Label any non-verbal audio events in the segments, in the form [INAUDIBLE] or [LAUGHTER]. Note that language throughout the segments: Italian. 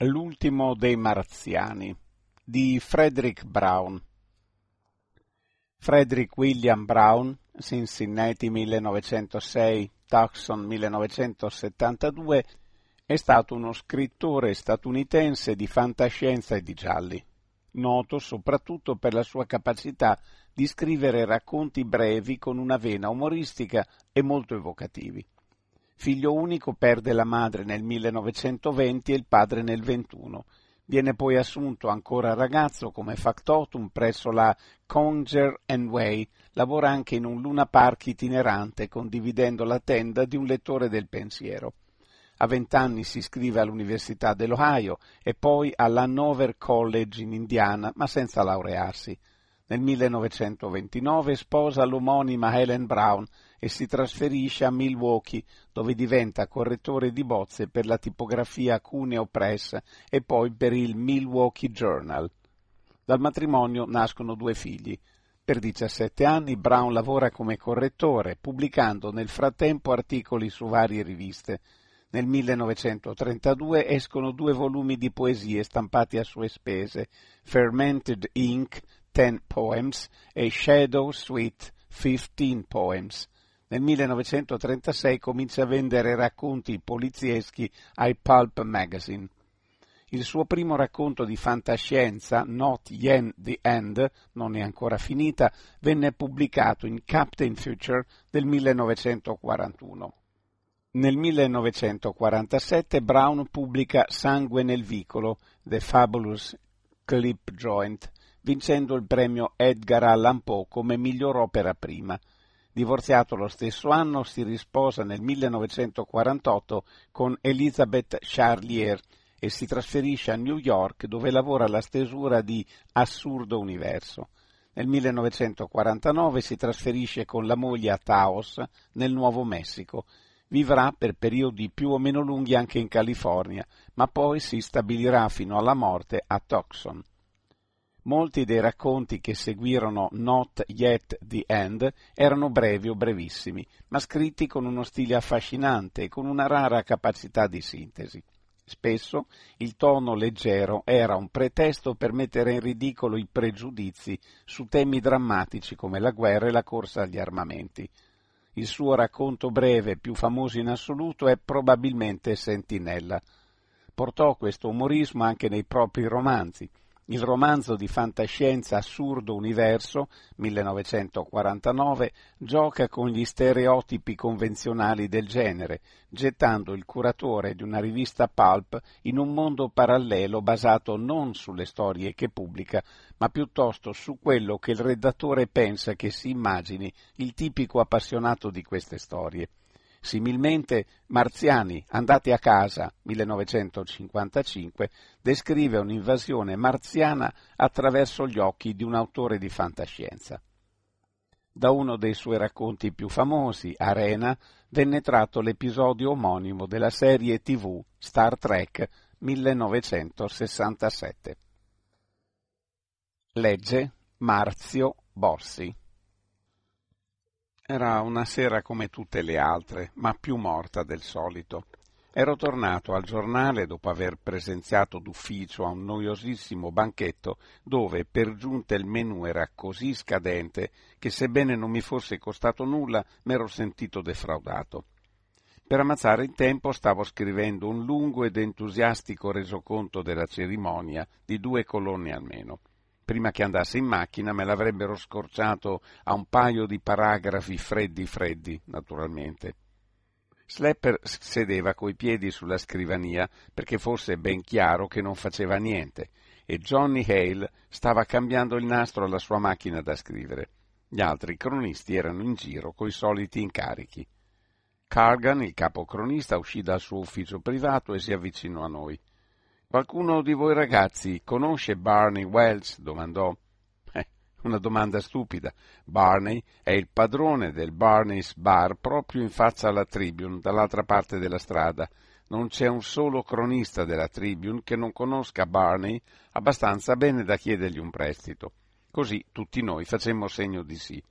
L'ultimo dei marziani di Frederick Brown Frederick William Brown, Cincinnati 1906, Tucson 1972, è stato uno scrittore statunitense di fantascienza e di gialli, noto soprattutto per la sua capacità di scrivere racconti brevi con una vena umoristica e molto evocativi. Figlio unico perde la madre nel 1920 e il padre nel 21. Viene poi assunto ancora ragazzo come factotum presso la Conger Way. Lavora anche in un Luna Park itinerante, condividendo la tenda di un lettore del pensiero. A vent'anni si iscrive all'Università dell'Ohio e poi all'Hanover College in Indiana, ma senza laurearsi. Nel 1929 sposa l'omonima Helen Brown e si trasferisce a Milwaukee, dove diventa correttore di bozze per la tipografia Cuneo Press e poi per il Milwaukee Journal. Dal matrimonio nascono due figli. Per 17 anni Brown lavora come correttore, pubblicando nel frattempo articoli su varie riviste. Nel 1932 escono due volumi di poesie stampati a sue spese, Fermented Ink, Ten Poems e Shadow Sweet, Fifteen Poems. Nel 1936 comincia a vendere racconti polizieschi ai Pulp Magazine. Il suo primo racconto di fantascienza, Not Yen the End, non è ancora finita, venne pubblicato in Captain Future del 1941. Nel 1947 Brown pubblica Sangue nel vicolo, The Fabulous Clip Joint, vincendo il premio Edgar Allan Poe come miglior opera prima. Divorziato lo stesso anno, si risposa nel 1948 con Elizabeth Charlier e si trasferisce a New York dove lavora alla stesura di Assurdo Universo. Nel 1949 si trasferisce con la moglie a Taos, nel Nuovo Messico. Vivrà per periodi più o meno lunghi anche in California, ma poi si stabilirà fino alla morte a Tucson. Molti dei racconti che seguirono Not Yet the End erano brevi o brevissimi, ma scritti con uno stile affascinante e con una rara capacità di sintesi. Spesso il tono leggero era un pretesto per mettere in ridicolo i pregiudizi su temi drammatici come la guerra e la corsa agli armamenti. Il suo racconto breve più famoso in assoluto è probabilmente Sentinella. Portò questo umorismo anche nei propri romanzi, il romanzo di fantascienza Assurdo Universo, 1949, gioca con gli stereotipi convenzionali del genere, gettando il curatore di una rivista pulp in un mondo parallelo basato non sulle storie che pubblica, ma piuttosto su quello che il redattore pensa che si immagini il tipico appassionato di queste storie. Similmente, Marziani, andate a casa, 1955, descrive un'invasione marziana attraverso gli occhi di un autore di fantascienza. Da uno dei suoi racconti più famosi, Arena, venne tratto l'episodio omonimo della serie tv Star Trek 1967. Legge Marzio Bossi. Era una sera come tutte le altre, ma più morta del solito. Ero tornato al giornale dopo aver presenziato d'ufficio a un noiosissimo banchetto dove per giunta il menù era così scadente che sebbene non mi fosse costato nulla m'ero sentito defraudato. Per ammazzare il tempo stavo scrivendo un lungo ed entusiastico resoconto della cerimonia di due colonne almeno prima che andasse in macchina me l'avrebbero scorciato a un paio di paragrafi freddi freddi, naturalmente. Slepper sedeva coi piedi sulla scrivania perché fosse ben chiaro che non faceva niente e Johnny Hale stava cambiando il nastro alla sua macchina da scrivere. Gli altri cronisti erano in giro coi soliti incarichi. Cargan, il capocronista, uscì dal suo ufficio privato e si avvicinò a noi. Qualcuno di voi ragazzi conosce Barney Wells? domandò. Eh, una domanda stupida. Barney è il padrone del Barney's Bar proprio in faccia alla Tribune, dall'altra parte della strada. Non c'è un solo cronista della Tribune che non conosca Barney abbastanza bene da chiedergli un prestito. Così tutti noi facemmo segno di sì.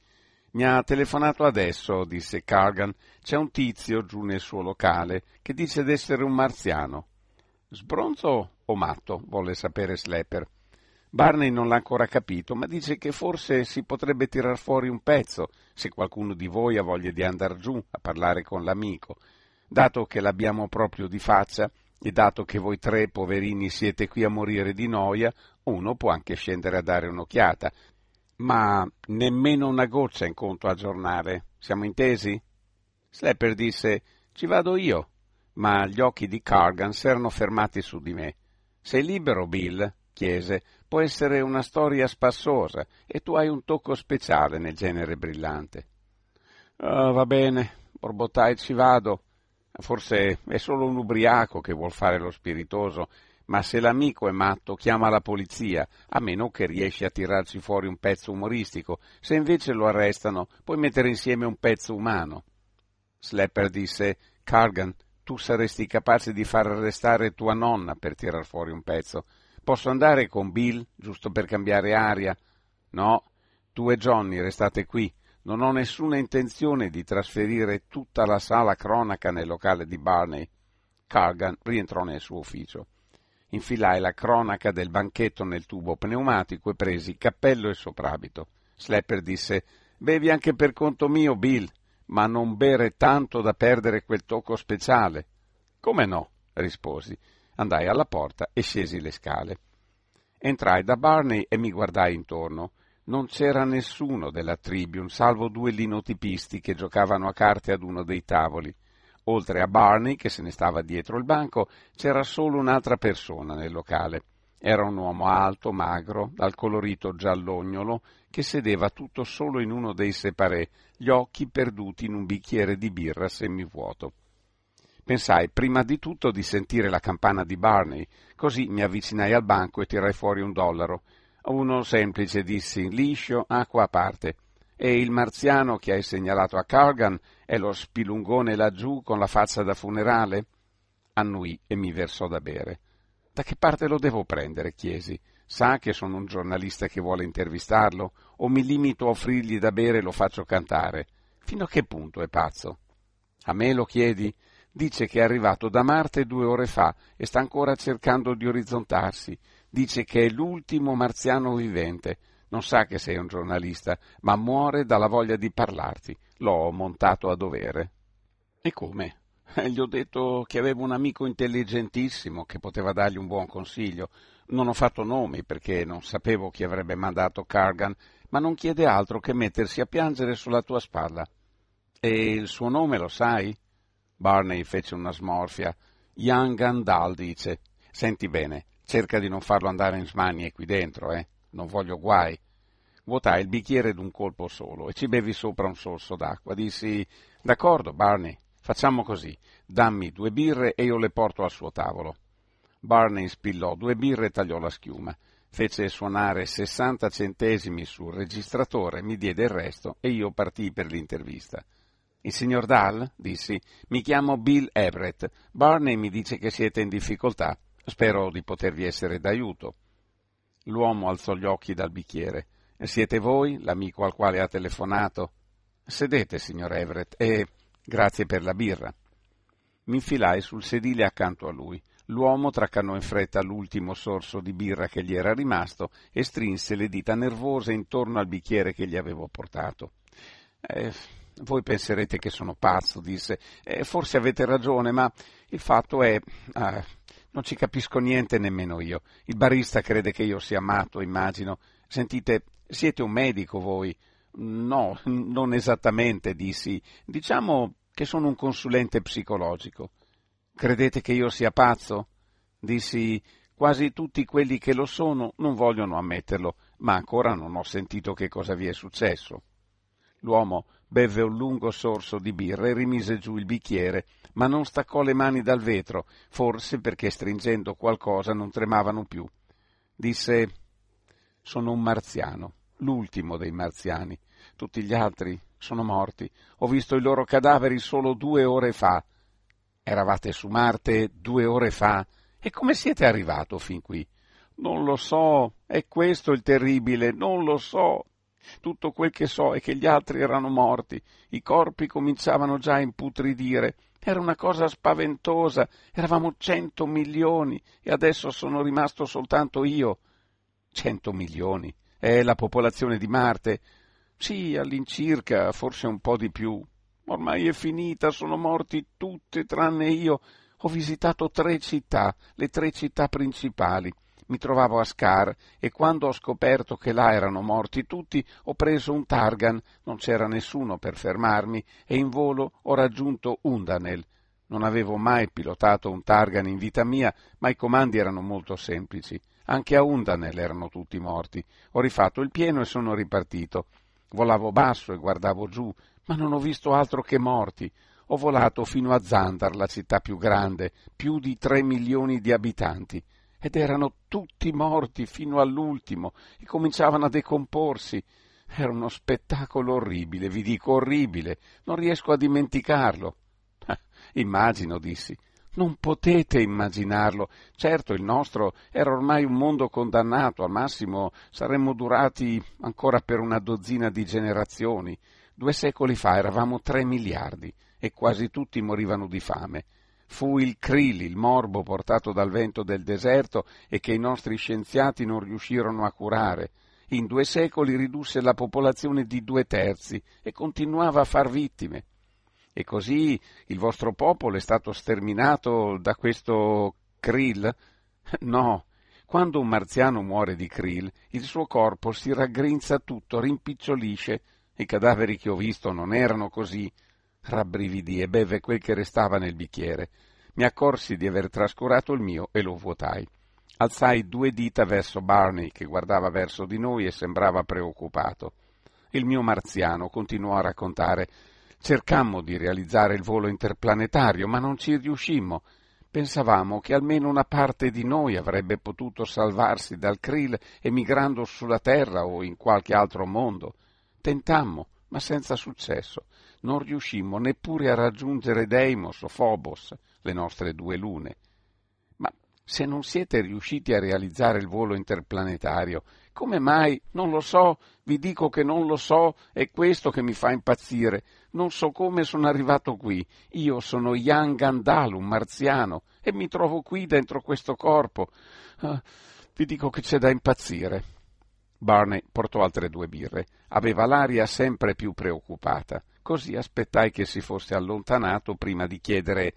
Mi ha telefonato adesso, disse Cargan. C'è un tizio giù nel suo locale che dice d'essere un marziano. Sbronzo o matto? volle sapere Slapper. Barney non l'ha ancora capito, ma dice che forse si potrebbe tirar fuori un pezzo, se qualcuno di voi ha voglia di andar giù a parlare con l'amico. Dato che l'abbiamo proprio di faccia, e dato che voi tre poverini siete qui a morire di noia, uno può anche scendere a dare un'occhiata. Ma nemmeno una goccia in conto a giornare. Siamo intesi? Slapper disse Ci vado io. Ma gli occhi di Cargan s'erano fermati su di me. Sei libero, Bill? chiese. Può essere una storia spassosa e tu hai un tocco speciale nel genere brillante. Oh, va bene, borbottai, ci vado. Forse è solo un ubriaco che vuol fare lo spiritoso, ma se l'amico è matto chiama la polizia, a meno che riesci a tirarci fuori un pezzo umoristico. Se invece lo arrestano, puoi mettere insieme un pezzo umano. Slapper disse, Cargan, tu saresti capace di far arrestare tua nonna per tirar fuori un pezzo. Posso andare con Bill, giusto per cambiare aria? No, tu e Johnny restate qui. Non ho nessuna intenzione di trasferire tutta la sala cronaca nel locale di Barney. Cargan rientrò nel suo ufficio. Infilai la cronaca del banchetto nel tubo pneumatico e presi cappello e soprabito. Slapper disse Bevi anche per conto mio, Bill, ma non bere tanto da perdere quel tocco speciale. Come no? risposi. Andai alla porta e scesi le scale. Entrai da Barney e mi guardai intorno non c'era nessuno della Tribune, salvo due linotipisti che giocavano a carte ad uno dei tavoli. Oltre a Barney, che se ne stava dietro il banco, c'era solo un'altra persona nel locale. Era un uomo alto, magro, dal colorito giallognolo, che sedeva tutto solo in uno dei separé, gli occhi perduti in un bicchiere di birra semivuoto. Pensai prima di tutto di sentire la campana di Barney, così mi avvicinai al banco e tirai fuori un dollaro. Uno semplice, dissi, liscio, acqua a parte. E il marziano che hai segnalato a Cargan è lo spilungone laggiù con la faccia da funerale? Annui e mi versò da bere. Da che parte lo devo prendere? chiesi. Sa che sono un giornalista che vuole intervistarlo? O mi limito a offrirgli da bere e lo faccio cantare? Fino a che punto è pazzo? A me lo chiedi? Dice che è arrivato da Marte due ore fa e sta ancora cercando di orizzontarsi dice che è l'ultimo marziano vivente. Non sa che sei un giornalista, ma muore dalla voglia di parlarti. L'ho montato a dovere. E come? [LAUGHS] Gli ho detto che avevo un amico intelligentissimo che poteva dargli un buon consiglio. Non ho fatto nomi perché non sapevo chi avrebbe mandato Cargan, ma non chiede altro che mettersi a piangere sulla tua spalla. E il suo nome lo sai? Barney fece una smorfia. Young Gandal dice. Senti bene, Cerca di non farlo andare in smanie qui dentro, eh? Non voglio guai. Vuotai il bicchiere d'un colpo solo e ci bevi sopra un sorso d'acqua. Dissi, d'accordo, Barney, facciamo così. Dammi due birre e io le porto al suo tavolo. Barney spillò due birre e tagliò la schiuma. Fece suonare sessanta centesimi sul registratore, mi diede il resto e io partii per l'intervista. Il signor Dahl? dissi. Mi chiamo Bill Everett. Barney mi dice che siete in difficoltà. Spero di potervi essere d'aiuto. L'uomo alzò gli occhi dal bicchiere. Siete voi, l'amico al quale ha telefonato? Sedete, signor Everett, e grazie per la birra. Mi infilai sul sedile accanto a lui. L'uomo traccanò in fretta l'ultimo sorso di birra che gli era rimasto e strinse le dita nervose intorno al bicchiere che gli avevo portato. Eh, voi penserete che sono pazzo, disse. Eh, forse avete ragione, ma il fatto è. Ah, non ci capisco niente nemmeno io. Il barista crede che io sia matto, immagino. Sentite, siete un medico voi? No, [LAUGHS] non esattamente, dissi. Diciamo che sono un consulente psicologico. Credete che io sia pazzo? Dissi, quasi tutti quelli che lo sono non vogliono ammetterlo, ma ancora non ho sentito che cosa vi è successo. L'uomo beve un lungo sorso di birra e rimise giù il bicchiere ma non staccò le mani dal vetro, forse perché stringendo qualcosa non tremavano più. Disse Sono un marziano, l'ultimo dei marziani. Tutti gli altri sono morti. Ho visto i loro cadaveri solo due ore fa. Eravate su Marte due ore fa? E come siete arrivato fin qui? Non lo so, è questo il terribile, non lo so. Tutto quel che so è che gli altri erano morti, i corpi cominciavano già a imputridire Era una cosa spaventosa. Eravamo cento milioni e adesso sono rimasto soltanto io. Cento milioni. È la popolazione di Marte. Sì, all'incirca, forse un po' di più. Ormai è finita, sono morti tutti tranne io. Ho visitato tre città, le tre città principali mi trovavo a Scar e quando ho scoperto che là erano morti tutti ho preso un Targan, non c'era nessuno per fermarmi e in volo ho raggiunto Undanel. Non avevo mai pilotato un Targan in vita mia, ma i comandi erano molto semplici. Anche a Undanel erano tutti morti. Ho rifatto il pieno e sono ripartito. Volavo basso e guardavo giù, ma non ho visto altro che morti. Ho volato fino a Zandar, la città più grande, più di tre milioni di abitanti ed erano tutti morti fino all'ultimo e cominciavano a decomporsi. Era uno spettacolo orribile, vi dico orribile, non riesco a dimenticarlo. [LAUGHS] Immagino, dissi. Non potete immaginarlo. Certo, il nostro era ormai un mondo condannato, al massimo saremmo durati ancora per una dozzina di generazioni. Due secoli fa eravamo tre miliardi e quasi tutti morivano di fame. Fu il krill, il morbo portato dal vento del deserto e che i nostri scienziati non riuscirono a curare. In due secoli ridusse la popolazione di due terzi e continuava a far vittime. E così il vostro popolo è stato sterminato da questo krill? [LAUGHS] No. Quando un marziano muore di krill, il suo corpo si raggrinza tutto, rimpicciolisce. I cadaveri che ho visto non erano così rabbrividì e beve quel che restava nel bicchiere. Mi accorsi di aver trascurato il mio e lo vuotai. Alzai due dita verso Barney, che guardava verso di noi e sembrava preoccupato. Il mio marziano continuò a raccontare. Cercammo di realizzare il volo interplanetario, ma non ci riuscimmo. Pensavamo che almeno una parte di noi avrebbe potuto salvarsi dal krill emigrando sulla Terra o in qualche altro mondo. Tentammo, ma senza successo non riuscimmo neppure a raggiungere Deimos o Phobos, le nostre due lune. Ma se non siete riusciti a realizzare il volo interplanetario, come mai? Non lo so, vi dico che non lo so, è questo che mi fa impazzire. Non so come sono arrivato qui. Io sono Jan Gandal, un marziano, e mi trovo qui dentro questo corpo. Uh, vi dico che c'è da impazzire. Barney portò altre due birre. Aveva l'aria sempre più preoccupata. Così aspettai che si fosse allontanato prima di chiedere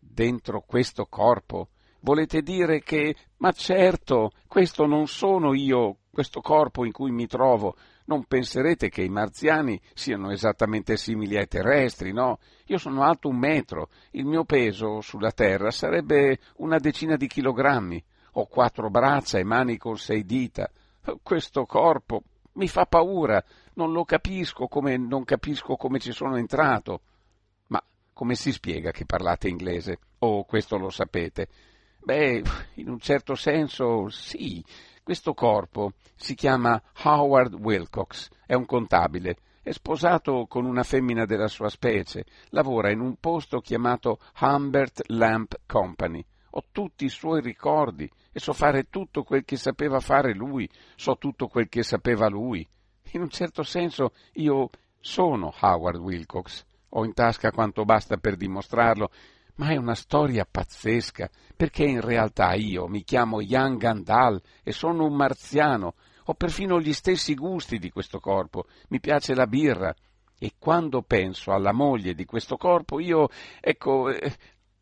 dentro questo corpo. Volete dire che. Ma certo, questo non sono io, questo corpo in cui mi trovo. Non penserete che i marziani siano esattamente simili ai terrestri, no? Io sono alto un metro, il mio peso sulla terra sarebbe una decina di chilogrammi. Ho quattro braccia e mani con sei dita. Questo corpo mi fa paura, non lo capisco come non capisco come ci sono entrato. Ma come si spiega che parlate inglese? Oh, questo lo sapete? Beh, in un certo senso sì. Questo corpo si chiama Howard Wilcox, è un contabile, è sposato con una femmina della sua specie, lavora in un posto chiamato Humbert Lamp Company. Ho tutti i suoi ricordi e so fare tutto quel che sapeva fare lui, so tutto quel che sapeva lui. In un certo senso io sono Howard Wilcox, ho in tasca quanto basta per dimostrarlo, ma è una storia pazzesca, perché in realtà io mi chiamo Jan Gandal e sono un marziano, ho perfino gli stessi gusti di questo corpo, mi piace la birra, e quando penso alla moglie di questo corpo, io, ecco, eh,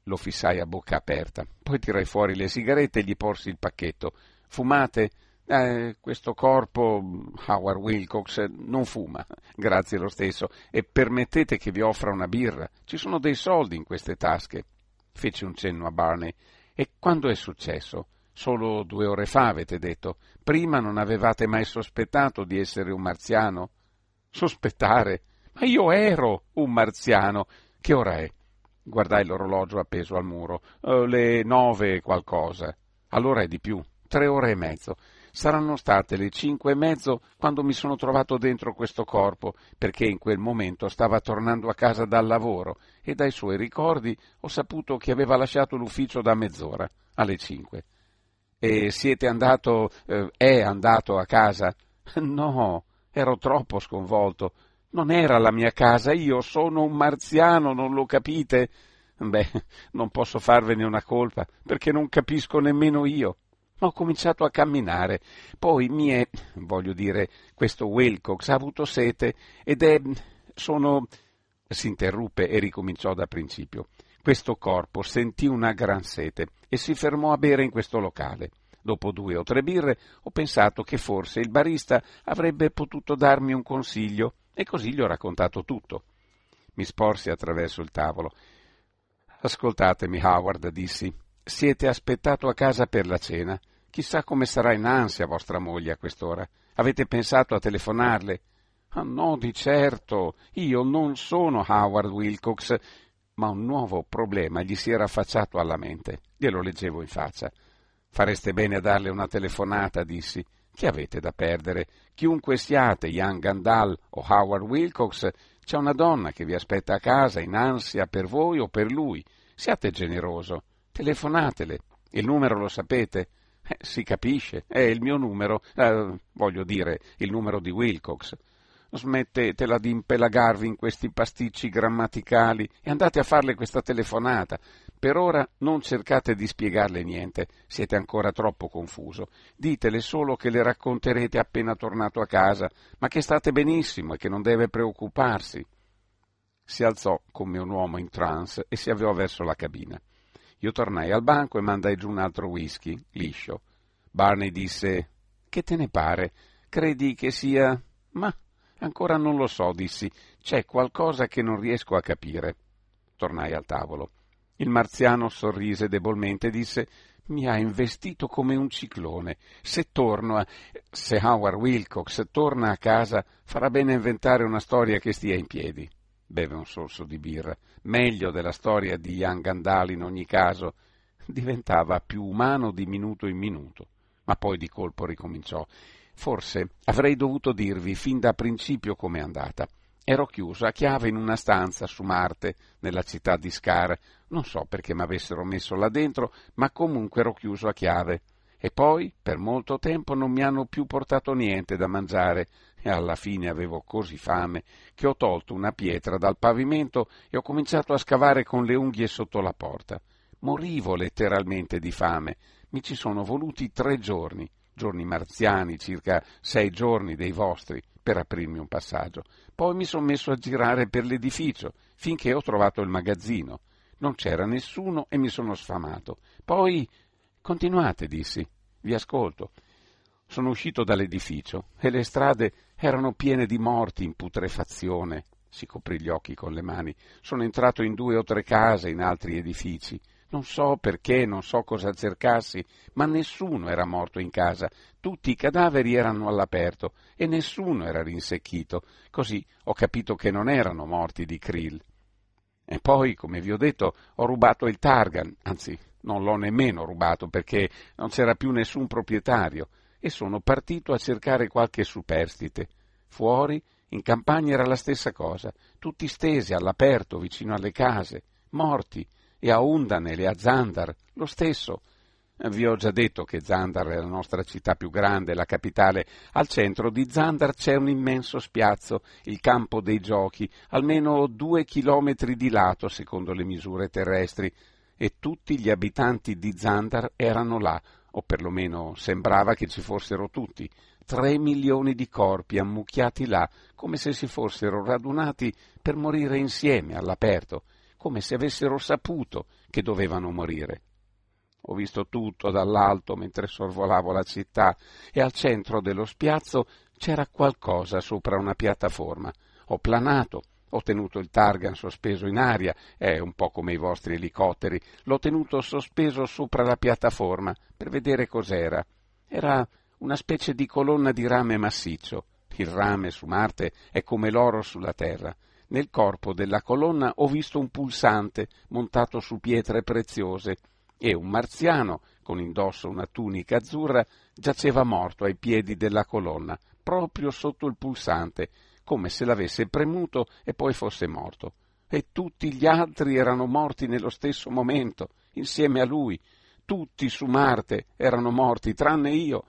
lo fissai a bocca aperta, poi tirai fuori le sigarette e gli porsi il pacchetto. Fumate? Eh, questo corpo, Howard Wilcox, non fuma, grazie lo stesso, e permettete che vi offra una birra. Ci sono dei soldi in queste tasche. Fece un cenno a Barney. E quando è successo? Solo due ore fa, avete detto. Prima non avevate mai sospettato di essere un marziano? Sospettare? Ma io ero un marziano. Che ora è? Guardai l'orologio appeso al muro. Uh, le nove qualcosa. Allora è di più. Tre ore e mezzo. Saranno state le cinque e mezzo quando mi sono trovato dentro questo corpo, perché in quel momento stava tornando a casa dal lavoro e dai suoi ricordi ho saputo che aveva lasciato l'ufficio da mezz'ora, alle cinque. E siete andato, eh, è andato a casa? [LAUGHS] No, ero troppo sconvolto. Non era la mia casa, io sono un marziano, non lo capite? Beh, non posso farvene una colpa, perché non capisco nemmeno io. Ho cominciato a camminare, poi mi è, voglio dire, questo Wilcox ha avuto sete ed è, sono... Si interruppe e ricominciò da principio. Questo corpo sentì una gran sete e si fermò a bere in questo locale. Dopo due o tre birre ho pensato che forse il barista avrebbe potuto darmi un consiglio e così gli ho raccontato tutto. Mi sporsi attraverso il tavolo. Ascoltatemi, Howard, dissi. Siete aspettato a casa per la cena. Chissà come sarà in ansia vostra moglie a quest'ora. Avete pensato a telefonarle? Ah, no, di certo. Io non sono Howard Wilcox. Ma un nuovo problema gli si era affacciato alla mente. Glielo leggevo in faccia. Fareste bene a darle una telefonata, dissi. Che avete da perdere? Chiunque siate, Ian Gandal o Howard Wilcox, c'è una donna che vi aspetta a casa in ansia per voi o per lui. Siate generoso. Telefonatele. Il numero lo sapete? Eh, si capisce, è il mio numero, eh, voglio dire, il numero di Wilcox. Smettetela di impelagarvi in questi pasticci grammaticali e andate a farle questa telefonata. Per ora non cercate di spiegarle niente, siete ancora troppo confuso. Ditele solo che le racconterete appena tornato a casa, ma che state benissimo e che non deve preoccuparsi. Si alzò come un uomo in trance e si avviò verso la cabina. Io tornai al banco e mandai giù un altro whisky, liscio. Barney disse: Che te ne pare? Credi che sia. Ma ancora non lo so, dissi. C'è qualcosa che non riesco a capire. Tornai al tavolo. Il marziano sorrise debolmente e disse: Mi ha investito come un ciclone. Se torno a. Se Howard Wilcox torna a casa, farà bene inventare una storia che stia in piedi beve un sorso di birra, meglio della storia di Ian Gandal in ogni caso, diventava più umano di minuto in minuto, ma poi di colpo ricominciò. Forse avrei dovuto dirvi fin da principio com'è andata. Ero chiuso a chiave in una stanza su Marte, nella città di Scar. Non so perché mi avessero messo là dentro, ma comunque ero chiuso a chiave. E poi, per molto tempo, non mi hanno più portato niente da mangiare, e alla fine avevo così fame che ho tolto una pietra dal pavimento e ho cominciato a scavare con le unghie sotto la porta. Morivo letteralmente di fame. Mi ci sono voluti tre giorni, giorni marziani, circa sei giorni dei vostri, per aprirmi un passaggio. Poi mi sono messo a girare per l'edificio, finché ho trovato il magazzino. Non c'era nessuno e mi sono sfamato. Poi. Continuate, dissi. Vi ascolto. Sono uscito dall'edificio e le strade erano piene di morti in putrefazione. Si coprì gli occhi con le mani. Sono entrato in due o tre case, in altri edifici. Non so perché, non so cosa cercassi, ma nessuno era morto in casa. Tutti i cadaveri erano all'aperto e nessuno era rinsecchito. Così ho capito che non erano morti di krill. E poi, come vi ho detto, ho rubato il Targan, anzi, non l'ho nemmeno rubato perché non c'era più nessun proprietario e sono partito a cercare qualche superstite. Fuori, in campagna era la stessa cosa, tutti stesi all'aperto vicino alle case, morti, e a Undanel e a Zandar, lo stesso. Vi ho già detto che Zandar è la nostra città più grande, la capitale. Al centro di Zandar c'è un immenso spiazzo, il campo dei giochi, almeno due chilometri di lato secondo le misure terrestri, e tutti gli abitanti di Zandar erano là, o perlomeno sembrava che ci fossero tutti, tre milioni di corpi ammucchiati là, come se si fossero radunati per morire insieme all'aperto, come se avessero saputo che dovevano morire. Ho visto tutto dall'alto mentre sorvolavo la città e al centro dello spiazzo c'era qualcosa sopra una piattaforma. Ho planato, ho tenuto il Targan sospeso in aria, è un po' come i vostri elicotteri, l'ho tenuto sospeso sopra la piattaforma per vedere cos'era. Era una specie di colonna di rame massiccio. Il rame su Marte è come l'oro sulla Terra. Nel corpo della colonna ho visto un pulsante montato su pietre preziose e un marziano, con indosso una tunica azzurra, giaceva morto ai piedi della colonna, proprio sotto il pulsante, come se l'avesse premuto e poi fosse morto. E tutti gli altri erano morti nello stesso momento, insieme a lui. Tutti su Marte erano morti, tranne io.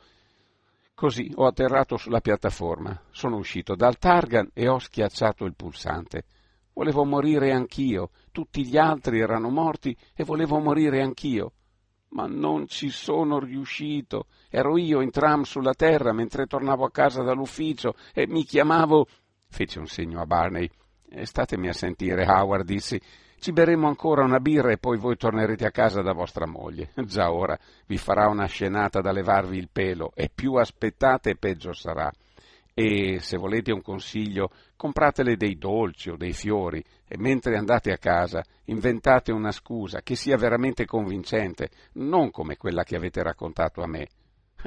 Così ho atterrato sulla piattaforma, sono uscito dal Targan e ho schiacciato il pulsante. Volevo morire anch'io, tutti gli altri erano morti e volevo morire anch'io. Ma non ci sono riuscito. Ero io in tram sulla terra mentre tornavo a casa dall'ufficio e mi chiamavo. Fece un segno a Barney. Statemi a sentire, Howard, dissi. Ci berremo ancora una birra e poi voi tornerete a casa da vostra moglie. [LAUGHS] Già ora vi farà una scenata da levarvi il pelo e più aspettate peggio sarà e se volete un consiglio compratele dei dolci o dei fiori e mentre andate a casa inventate una scusa che sia veramente convincente, non come quella che avete raccontato a me.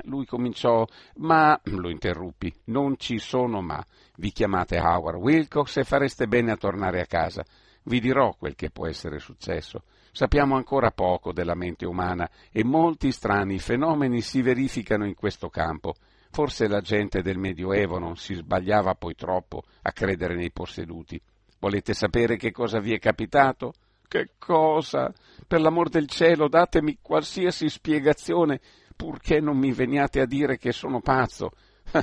Lui cominciò, ma [CLEARS THROAT] lo interruppi, non ci sono ma. Vi chiamate Howard Wilcox e fareste bene a tornare a casa. Vi dirò quel che può essere successo. Sappiamo ancora poco della mente umana e molti strani fenomeni si verificano in questo campo. Forse la gente del Medioevo non si sbagliava poi troppo a credere nei posseduti. Volete sapere che cosa vi è capitato? Che cosa? Per l'amor del cielo, datemi qualsiasi spiegazione, purché non mi veniate a dire che sono pazzo. [LAUGHS]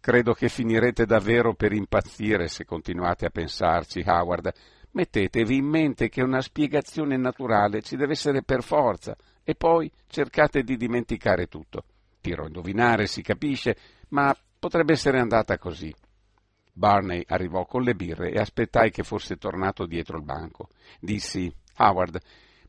Credo che finirete davvero per impazzire se continuate a pensarci, Howard. Mettetevi in mente che una spiegazione naturale ci deve essere per forza, e poi cercate di dimenticare tutto. Tiro a indovinare, si capisce, ma potrebbe essere andata così. Barney arrivò con le birre e aspettai che fosse tornato dietro il banco. Dissi, Howard,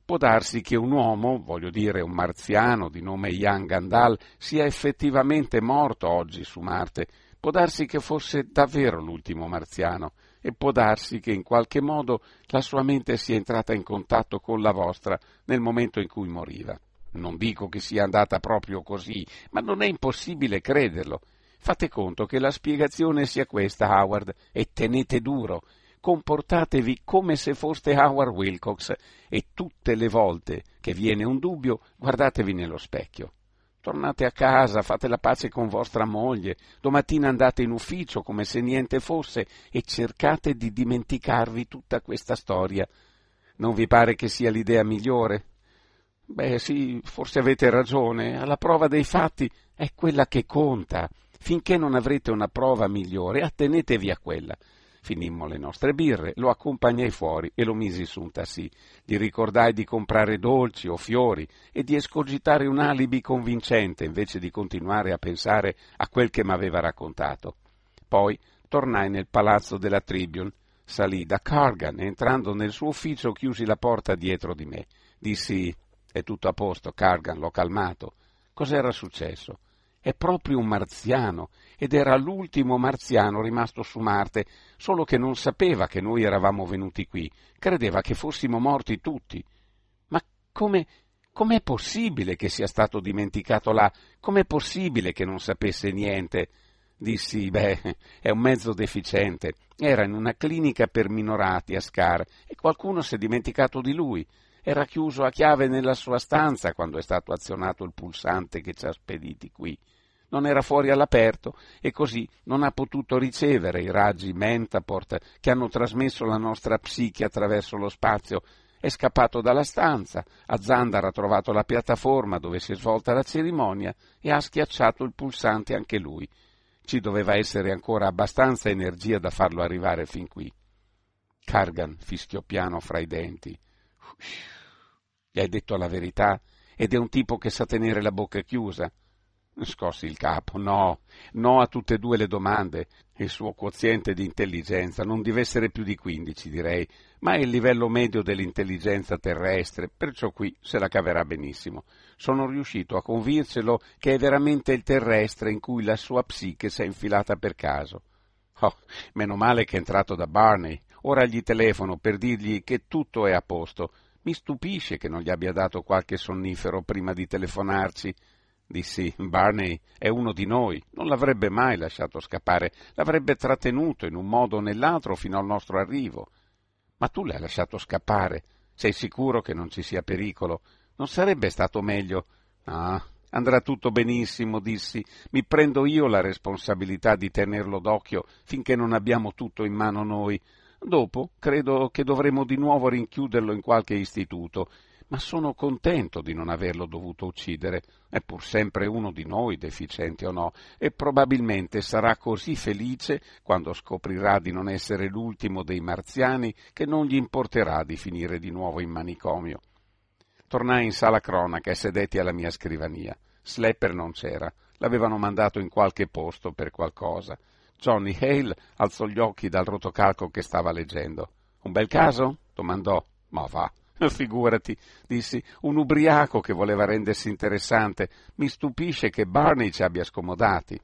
può darsi che un uomo, voglio dire un marziano di nome Ian Gandal, sia effettivamente morto oggi su Marte. Può darsi che fosse davvero l'ultimo marziano e può darsi che in qualche modo la sua mente sia entrata in contatto con la vostra nel momento in cui moriva. Non dico che sia andata proprio così, ma non è impossibile crederlo. Fate conto che la spiegazione sia questa, Howard, e tenete duro. Comportatevi come se foste Howard Wilcox e tutte le volte che viene un dubbio guardatevi nello specchio. Tornate a casa, fate la pace con vostra moglie, domattina andate in ufficio come se niente fosse e cercate di dimenticarvi tutta questa storia. Non vi pare che sia l'idea migliore? Beh sì, forse avete ragione, alla prova dei fatti è quella che conta. Finché non avrete una prova migliore, attenetevi a quella. Finimmo le nostre birre, lo accompagnai fuori e lo misi su un tassì. Gli ricordai di comprare dolci o fiori e di escogitare un alibi convincente invece di continuare a pensare a quel che m'aveva raccontato. Poi tornai nel palazzo della Tribune, salì da Cargan e entrando nel suo ufficio chiusi la porta dietro di me. Dissi è tutto a posto, Cargan, l'ho calmato. Cos'era successo? È proprio un marziano, ed era l'ultimo marziano rimasto su Marte, solo che non sapeva che noi eravamo venuti qui, credeva che fossimo morti tutti. Ma come, com'è possibile che sia stato dimenticato là? Com'è possibile che non sapesse niente? Dissi, beh, è un mezzo deficiente. Era in una clinica per minorati a Scar e qualcuno si è dimenticato di lui. Era chiuso a chiave nella sua stanza quando è stato azionato il pulsante che ci ha spediti qui. Non era fuori all'aperto e così non ha potuto ricevere i raggi Mentaport che hanno trasmesso la nostra psiche attraverso lo spazio. È scappato dalla stanza, a Zandar ha trovato la piattaforma dove si è svolta la cerimonia e ha schiacciato il pulsante anche lui. Ci doveva essere ancora abbastanza energia da farlo arrivare fin qui. Cargan fischiò piano fra i denti. Gli hai detto la verità ed è un tipo che sa tenere la bocca chiusa. Scossi il capo. No, no a tutte e due le domande. Il suo quoziente di intelligenza non deve essere più di quindici, direi, ma è il livello medio dell'intelligenza terrestre, perciò qui se la caverà benissimo. Sono riuscito a convincerlo che è veramente il terrestre in cui la sua psiche si è infilata per caso. Oh, meno male che è entrato da Barney. Ora gli telefono per dirgli che tutto è a posto. Mi stupisce che non gli abbia dato qualche sonnifero prima di telefonarci. Dissi, Barney è uno di noi, non l'avrebbe mai lasciato scappare, l'avrebbe trattenuto in un modo o nell'altro fino al nostro arrivo. Ma tu l'hai lasciato scappare, sei sicuro che non ci sia pericolo? Non sarebbe stato meglio? Ah, andrà tutto benissimo, dissi, mi prendo io la responsabilità di tenerlo d'occhio finché non abbiamo tutto in mano noi. Dopo credo che dovremo di nuovo rinchiuderlo in qualche istituto. Ma sono contento di non averlo dovuto uccidere. È pur sempre uno di noi, deficiente o no, e probabilmente sarà così felice quando scoprirà di non essere l'ultimo dei marziani che non gli importerà di finire di nuovo in manicomio. Tornai in sala cronaca e sedetti alla mia scrivania. Slepper non c'era, l'avevano mandato in qualche posto per qualcosa. Johnny Hale alzò gli occhi dal rotocalco che stava leggendo. Un bel caso? domandò. Ma va, [LAUGHS] Figurati, dissi, un ubriaco che voleva rendersi interessante. Mi stupisce che Barney ci abbia scomodati.